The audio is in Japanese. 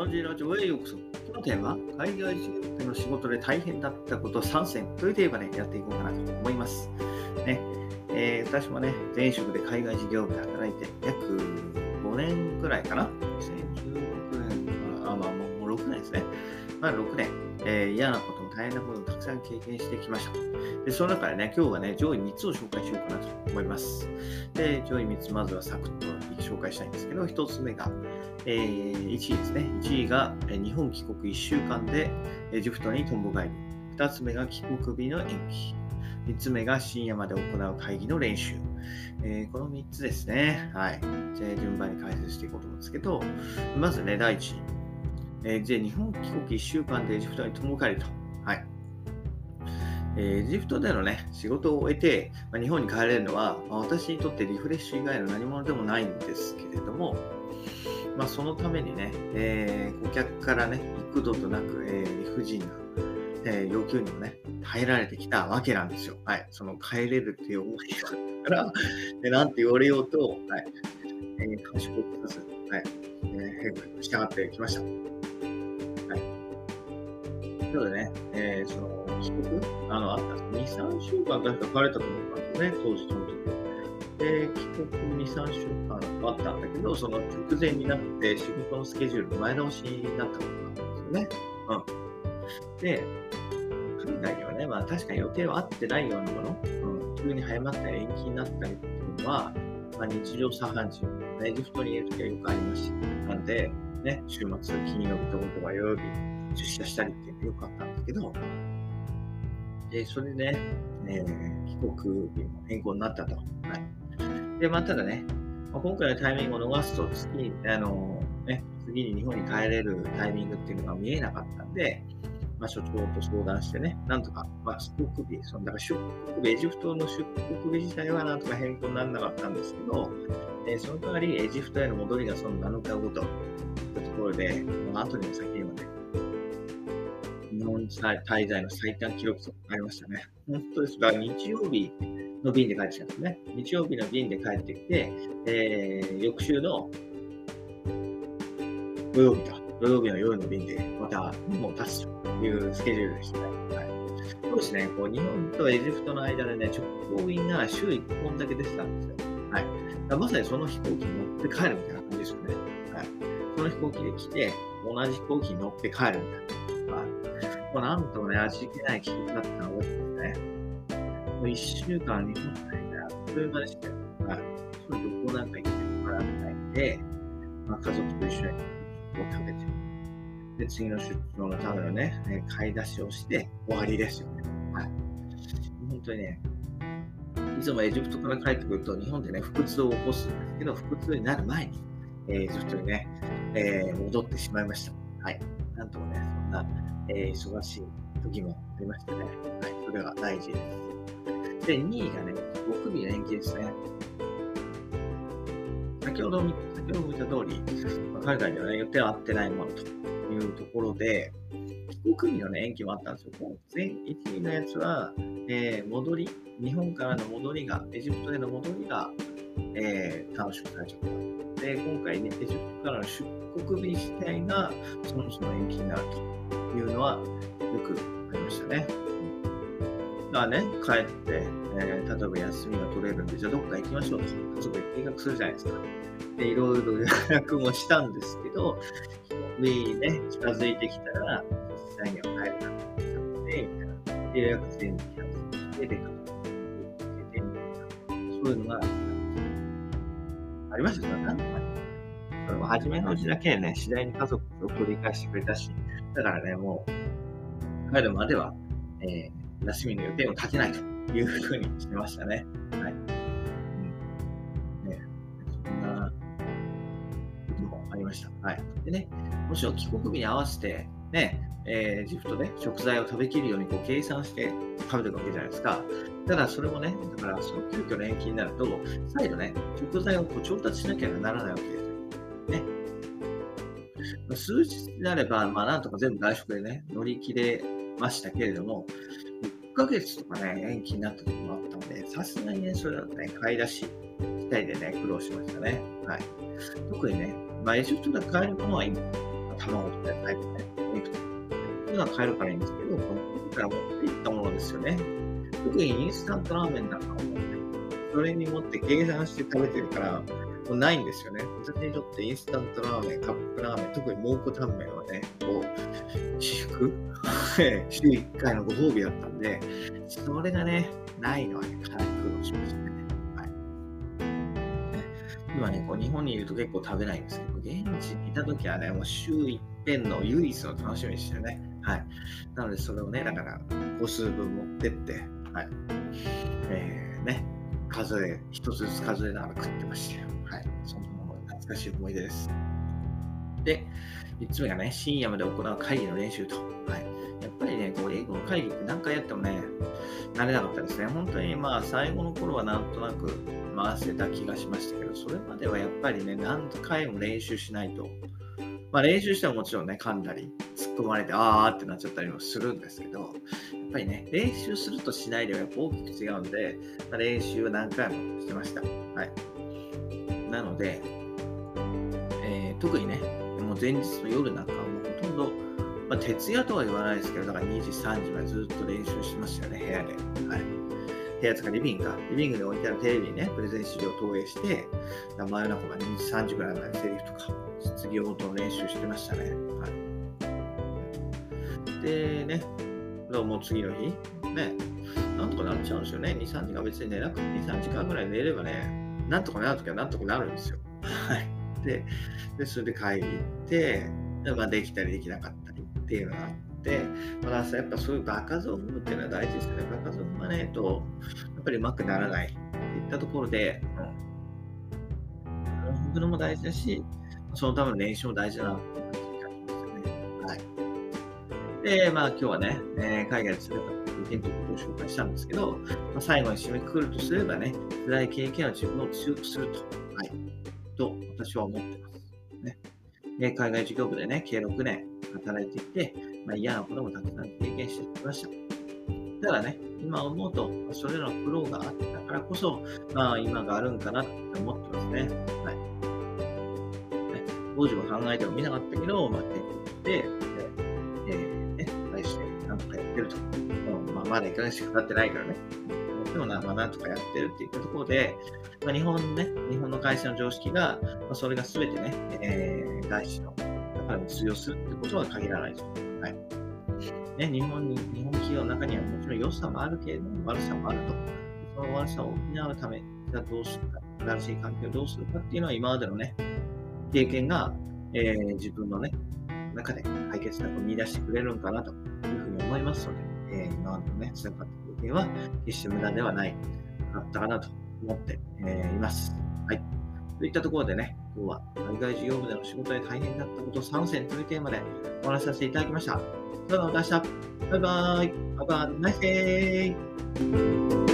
ワンジーラジオへようこそ。このテーマは、海外事業での仕事で大変だったこと3選というテーマでやっていこうかなと思います。ねえー、私もね、前職で海外事業部で働いて約5年くらいかな。2016年から、あ、まあもう6年ですね。まあ6年、えー、嫌なこと大変なこともたくさん経験してきました。で、その中でね、今日はね、上位3つを紹介しようかなと思います。で、上位3つ、まずはサクッと紹介したいんですけど、1つ目が、えー、1位ですね。1位が、日本帰国1週間でエジプトにトンボ帰り。2つ目が帰国日の延期。3つ目が深夜まで行う会議の練習。えー、この3つですね。はい。じゃあ順番に解説していこうと思うんですけど、まずね、第1位。えー、日本帰国1週間でエジプトにトンボ帰りと。え、エジプトでのね、仕事を終えて、まあ、日本に帰れるのは、まあ、私にとってリフレッシュ以外の何者でもないんですけれども、まあ、そのためにね、えー、顧客からね、幾度となく、えー、理不尽な、えー、要求にもね、耐えられてきたわけなんですよ。はい。その帰れるっていう思いがあったから、で なんて言われようと、はい。えー、賢くさず、はい。えー、変化従ってきました。はい。そうでね、えー、その、帰国あの、あった2、3週間確か帰れたと思うんですね、当時その時。で、帰国2、3週間あったんだけど、その直前になって仕事のスケジュール前倒しになったことなんですよね。うん。で、海外にはね、まあ確かに予定は合ってないようなもの、うん、急に早まったり延期になったりっていうのは、まあ、日常茶飯事、エジプトにいるときはよくありますした。なんで、ね、週末、金曜日とか土曜日、出社したりっていうのよくあったんだけど、で、それでね、えー、帰国日も変更になったと。はい。で、まあ、ただね、まあ、今回のタイミングを逃すと次、あのね、次に日本に帰れるタイミングっていうのが見えなかったんで、まあ、所長と相談してね、なんとか、まあ、出国日、そのだから出国日、エジプトの出国日自体はなんとか変更にならなかったんですけど、えー、その代わりエジプトへの戻りがその7日後といったところで、まあ、後にも先に、日本滞在の最短記録となりましたね。本当ですが、日曜日、の便で帰ってきたんですね。日曜日の便で帰ってきて、えー、翌週の土曜日か、土曜日の夜の便でまたもう立つというスケジュールでしたね。はい、そうですね、こう日本とエジプトの間でね、直行便が週1本だけ出てたんですよ。はい、まさにその飛行機に乗って帰るみたいな感じですよね。はい、その飛行機で来て、同じ飛行機に乗って帰るみたいな。はい、もうなんともね、味気ない企画だったのを覚えてますね。もう1週間、日本にあっという間でしたよ。はい。そういう旅行なんか行ってもらわないんで、まあ、家族と一緒にを食べて、で、次の出張のためのね、買い出しをして終わりですよね。はい。本当にね、いつもエジプトから帰ってくると、日本でね、腹痛を起こすんですけど、腹痛になる前に、え、エジプトにね、えー、戻ってしまいました。はい。なんともね、そんな、えー、忙しい時もありましたね。はい。それが大事です。で、2位がね、5組の延期ですね。先ほど、先ほども言った通り、海外ではね、予定は合ってないものというところで、5組の、ね、延期もあったんですよ。前1位のやつは、えー、戻り、日本からの戻りが、エジプトへの戻りが、えー、短縮されちゃった。で、今回ね、エジプトからの出国日自体がそもそも延期になるというのはよくありましたね。がね、帰って、えー、例えば休みが取れるんで、じゃあどっか行きましょうと、家族で計画するじゃないですか。で、いろいろ 予約もしたんですけど、上にね、近づいてきたら、実際には帰れなかったので、みたいな。で、予約全部キャンセルして、で、かけて、みたいな。そういうのがありましたよ、ね。それも初めのうちだけね、次第に家族を繰り返してくれたし、だからね、もう、帰るまでは、えー休みの予定を立てないというふうにしてましたね。はい。ね、そんなこともありました。はい。でね、もちろ帰国日に合わせて、ね、えー、ジプトで食材を食べきるようにこう計算して食べていくわけじゃないですか。ただそれもね、だからその急遽の延期になると、再度ね、食材をこう調達しなきゃならないわけですよ。ね。数日になれば、まあなんとか全部外食でね、乗り切れましたけれども、1ヶ月とかね、延期になった時もあったので、さすがにね、それだとね、買い出し自体でね、苦労しましたね。はい。特にね、まあ、エジプトで買えるものは今、卵とか野菜とかね、お肉とか。そういうのは買えるからいいんですけど、このから持っていったものですよね。特にインスタントラーメンなんかもね、それに持って計算して食べてるから、もうないんですよね。私にとってインスタントラーメン、カップラーメン、特に蒙古タンメンはね、こう、私服 週1回のご褒美だったんで、それがね、ないのはね、かなり苦労しましたね。はい、今ね、こう日本にいると結構食べないんですけど、現地にいた時はね、もう週一遍の唯一の楽しみでしたよね。はい。なので、それをね、だから、個数分持ってって、はい。えー、ね、数え、一つずつ数えながら食ってましたよ。はい。そんな懐かしい思い出です。で、3つ目がね、深夜まで行う会議の練習と。はい。やっぱりね、こう、英語の会議って何回やってもね、慣れなかったですね。本当にまあ、最後の頃はなんとなく回せた気がしましたけど、それまではやっぱりね、何回も練習しないと。まあ、練習してももちろんね、噛んだり、突っ込まれて、あーってなっちゃったりもするんですけど、やっぱりね、練習するとしないではやっぱ大きく違うんで、まあ、練習は何回もしてました。はい。なので、えー、特にね、もう前日の夜なんかはもうほとんど、まあ、徹夜とは言わないですけど、だから2時、3時までずっと練習しましたよね、部屋で。はい。部屋とかリビングか。リビングで置いてあるテレビにね、プレゼン資料を投影して、真夜中まで2時、3時ぐらいまでセリフとか、質疑応答の練習してましたね。はい。でね、もうも次の日、ね、なんとかなっちゃうんですよね。2、3時間別に寝なくて、2、3時間ぐらい寝ればね、なんとかなるときはなんとかなるんですよ。はい。で、でそれで会議行って、まあ、できたりできなかったりっていうのがあって、まあ、やっぱそういう場数を踏むっていうのは大事ですよね。場数を踏まないと、やっぱりうまくならないっていったところで、うん、踏むのも大事だし、そのための練習も大事だなって感じに感じますよね。はい。で、まあ今日はね、えー、海外でされた経験ということを紹介したんですけど、まあ、最後に締めくくるとすればね、辛い経験は自分を強くすると、はい、と私は思ってます。ね。で海外事業部でね、計6年働いていて、まあ、嫌なこともたくさん経験してきました。ただね、今思うと、それらの苦労があったからこそ、まあ、今があるんかなって思ってますね。はい。当時は考えてもみなかったけど、まあ、出てきて、えー、ね、来週なんとかやってると。うんまあ、まだ1ヶ月しか経ってないからね。でもな、まあ、なんとかやってるっていったところで、まあ、日本ね、日本の会社の常識が、まあ、それが全てね、えー、外資の、だから通用するってことは限らないと。はい。ね、日本に、日本企業の中にはもちろん良さもあるけれども、悪さもあると。その悪さを補うため、じゃあどうするか、新しい環境をどうするかっていうのは今までのね、経験が、えー、自分のね、中で解決策を見出してくれるんかなというふうに思いますので、えー、今までのね、辛かった経験は決して無駄ではない、かったかなと思って、えー、います。はい。といったところでね、今日は海外事業部での仕事で大変だったこと3選というテーマでお話しさせていただきました。それではまた明日。バイバイ。Have a nice day.